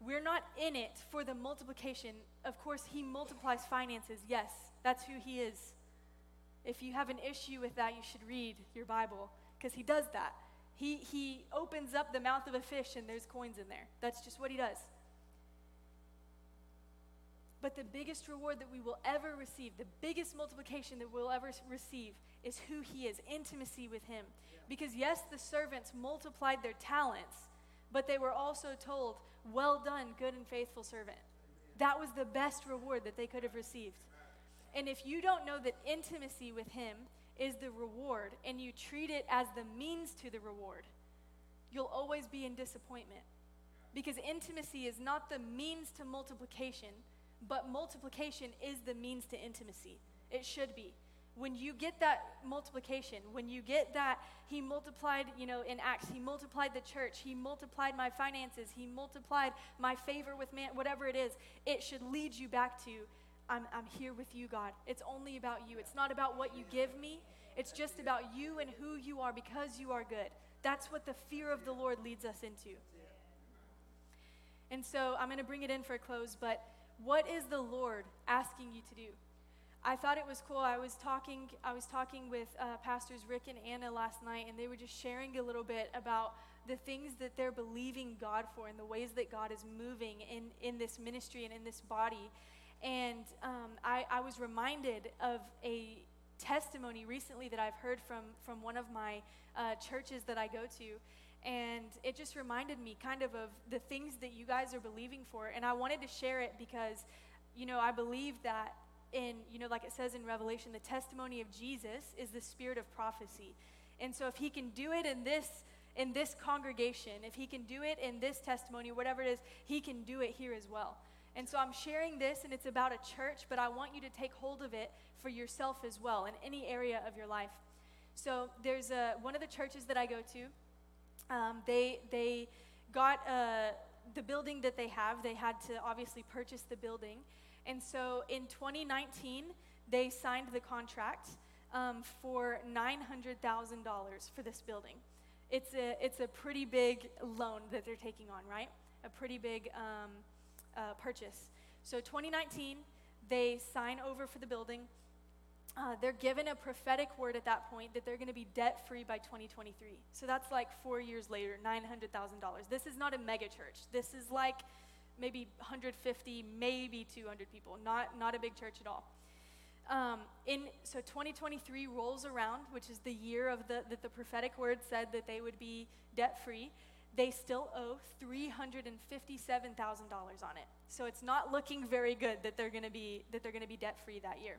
We're not in it for the multiplication. Of course, He multiplies finances. Yes, that's who He is. If you have an issue with that, you should read your Bible because He does that. He, he opens up the mouth of a fish and there's coins in there. That's just what He does. But the biggest reward that we will ever receive, the biggest multiplication that we'll ever receive, is who He is intimacy with Him. Because, yes, the servants multiplied their talents, but they were also told, Well done, good and faithful servant. That was the best reward that they could have received. And if you don't know that intimacy with Him is the reward and you treat it as the means to the reward, you'll always be in disappointment. Because intimacy is not the means to multiplication, but multiplication is the means to intimacy. It should be. When you get that multiplication, when you get that, he multiplied, you know, in Acts, he multiplied the church, he multiplied my finances, he multiplied my favor with man, whatever it is, it should lead you back to, I'm, I'm here with you, God. It's only about you. It's not about what you give me, it's just about you and who you are because you are good. That's what the fear of the Lord leads us into. And so I'm going to bring it in for a close, but what is the Lord asking you to do? I thought it was cool. I was talking, I was talking with uh, pastors Rick and Anna last night, and they were just sharing a little bit about the things that they're believing God for and the ways that God is moving in, in this ministry and in this body. And um, I, I was reminded of a testimony recently that I've heard from, from one of my uh, churches that I go to. And it just reminded me kind of of the things that you guys are believing for. And I wanted to share it because, you know, I believe that in, you know, like it says in Revelation, the testimony of Jesus is the spirit of prophecy. And so if he can do it in this in this congregation, if he can do it in this testimony, whatever it is, he can do it here as well. And so I'm sharing this and it's about a church, but I want you to take hold of it for yourself as well in any area of your life. So there's a, one of the churches that I go to um, they, they got uh, the building that they have, they had to obviously purchase the building. And so in 2019, they signed the contract um, for $900,000 for this building. It's a, it's a pretty big loan that they're taking on, right? A pretty big um, uh, purchase. So 2019, they sign over for the building. Uh, they're given a prophetic word at that point that they're going to be debt free by 2023. So that's like four years later, $900,000. This is not a mega church. This is like maybe 150, maybe 200 people, not, not a big church at all. Um, in, so 2023 rolls around, which is the year of the, that the prophetic word said that they would be debt free. They still owe $357,000 on it. So it's not looking very good that they're going to be that they're going to be debt free that year.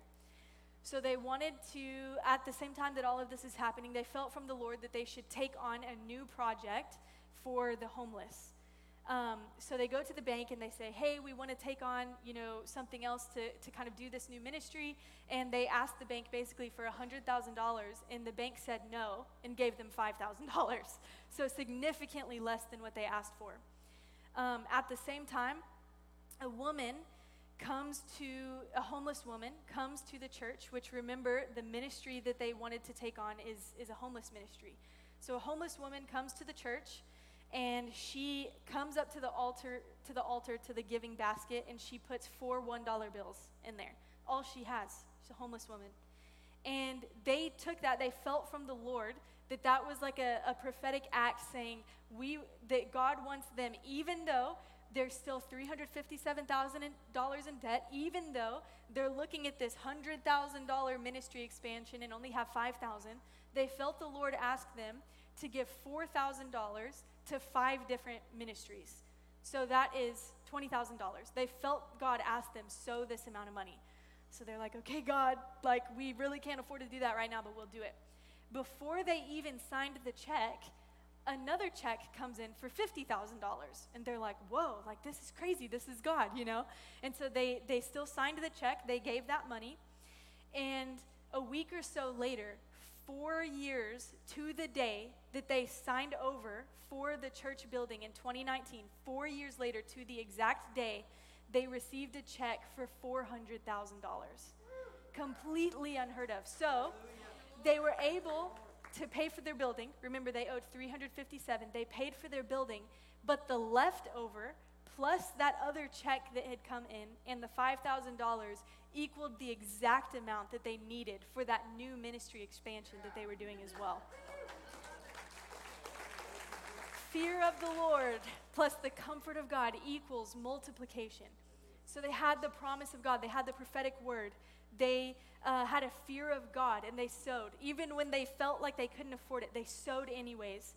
So they wanted to, at the same time that all of this is happening, they felt from the Lord that they should take on a new project for the homeless. Um, so they go to the bank and they say, "Hey, we want to take on, you know, something else to, to kind of do this new ministry." And they asked the bank basically for hundred thousand dollars, and the bank said no and gave them five thousand dollars. So significantly less than what they asked for. Um, at the same time, a woman comes to a homeless woman comes to the church which remember the ministry that they wanted to take on is, is a homeless ministry so a homeless woman comes to the church and she comes up to the altar to the altar to the giving basket and she puts four one dollar bills in there. All she has she's a homeless woman. And they took that they felt from the lord that that was like a, a prophetic act saying we that god wants them even though they're still $357,000 in debt, even though they're looking at this $100,000 ministry expansion and only have 5000 They felt the Lord ask them to give $4,000 to five different ministries. So that is $20,000. They felt God ask them, sow this amount of money. So they're like, okay, God, like, we really can't afford to do that right now, but we'll do it. Before they even signed the check, another check comes in for $50,000. And they're like, whoa, like this is crazy. This is God, you know? And so they, they still signed the check, they gave that money. And a week or so later, four years to the day that they signed over for the church building in 2019, four years later to the exact day, they received a check for $400,000. Completely unheard of. So they were able to pay for their building. Remember, they owed 357. They paid for their building, but the leftover plus that other check that had come in and the $5,000 equaled the exact amount that they needed for that new ministry expansion that they were doing as well. Fear of the Lord plus the comfort of God equals multiplication. So they had the promise of God, they had the prophetic word, they uh, had a fear of God, and they sowed. Even when they felt like they couldn't afford it, they sowed anyways.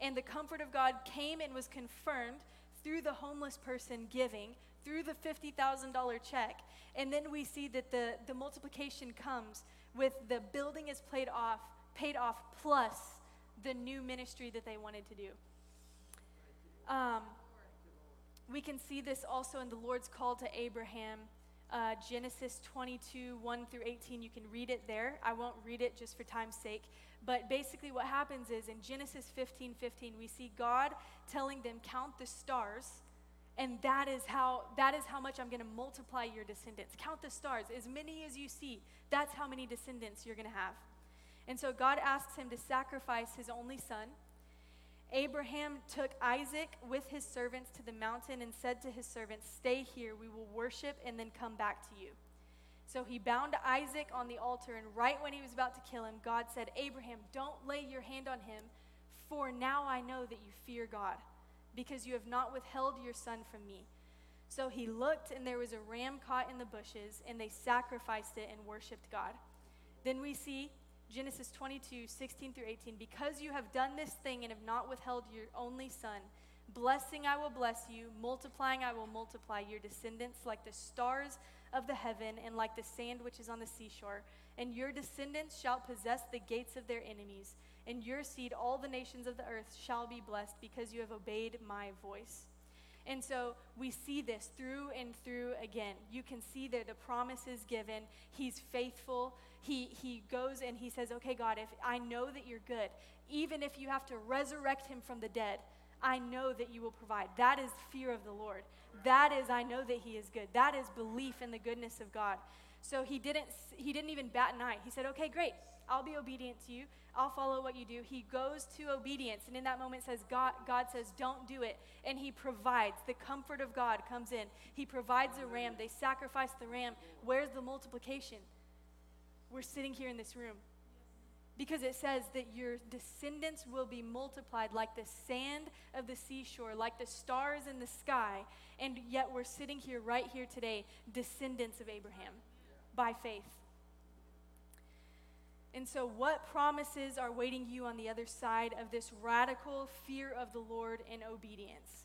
And the comfort of God came and was confirmed through the homeless person giving, through the $50,000 check. And then we see that the, the multiplication comes with the building is paid off, paid off plus the new ministry that they wanted to do. Um, we can see this also in the Lord's call to Abraham, uh, Genesis 22, 1 through 18. You can read it there. I won't read it just for time's sake. But basically, what happens is in Genesis 15, 15, we see God telling them, Count the stars. And that is how that is how much I'm going to multiply your descendants. Count the stars, as many as you see. That's how many descendants you're going to have. And so God asks him to sacrifice his only son. Abraham took Isaac with his servants to the mountain and said to his servants, Stay here, we will worship and then come back to you. So he bound Isaac on the altar, and right when he was about to kill him, God said, Abraham, don't lay your hand on him, for now I know that you fear God, because you have not withheld your son from me. So he looked, and there was a ram caught in the bushes, and they sacrificed it and worshiped God. Then we see Genesis 22, 16 through 18. Because you have done this thing and have not withheld your only son, blessing I will bless you, multiplying I will multiply your descendants like the stars of the heaven and like the sand which is on the seashore. And your descendants shall possess the gates of their enemies. And your seed, all the nations of the earth, shall be blessed because you have obeyed my voice. And so we see this through and through again. You can see that the promise is given. He's faithful. He, he goes and he says, Okay, God, if I know that you're good, even if you have to resurrect him from the dead, I know that you will provide. That is fear of the Lord. That is, I know that he is good. That is belief in the goodness of God. So he didn't, he didn't even bat an eye. He said, Okay, great. I'll be obedient to you. I'll follow what you do. He goes to obedience. And in that moment says, God, God says, don't do it. And he provides. The comfort of God comes in. He provides a ram. They sacrifice the ram. Where's the multiplication? We're sitting here in this room. Because it says that your descendants will be multiplied like the sand of the seashore, like the stars in the sky. And yet we're sitting here right here today, descendants of Abraham by faith. And so, what promises are waiting you on the other side of this radical fear of the Lord and obedience?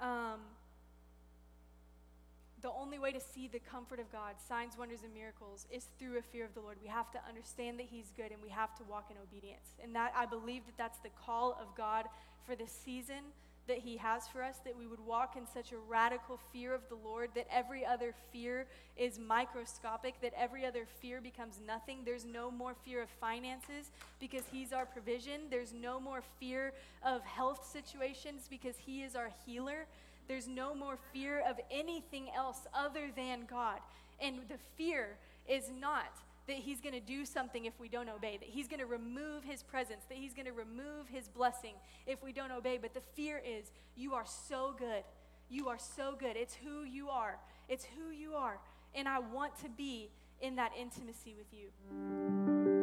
Um, the only way to see the comfort of God, signs, wonders, and miracles, is through a fear of the Lord. We have to understand that He's good and we have to walk in obedience. And that I believe that that's the call of God for this season that He has for us, that we would walk in such a radical fear of the Lord that every other fear is microscopic, that every other fear becomes nothing. There's no more fear of finances because He's our provision. There's no more fear of health situations because He is our healer. There's no more fear of anything else other than God. And the fear is not that he's going to do something if we don't obey, that he's going to remove his presence, that he's going to remove his blessing if we don't obey. But the fear is, you are so good. You are so good. It's who you are. It's who you are. And I want to be in that intimacy with you.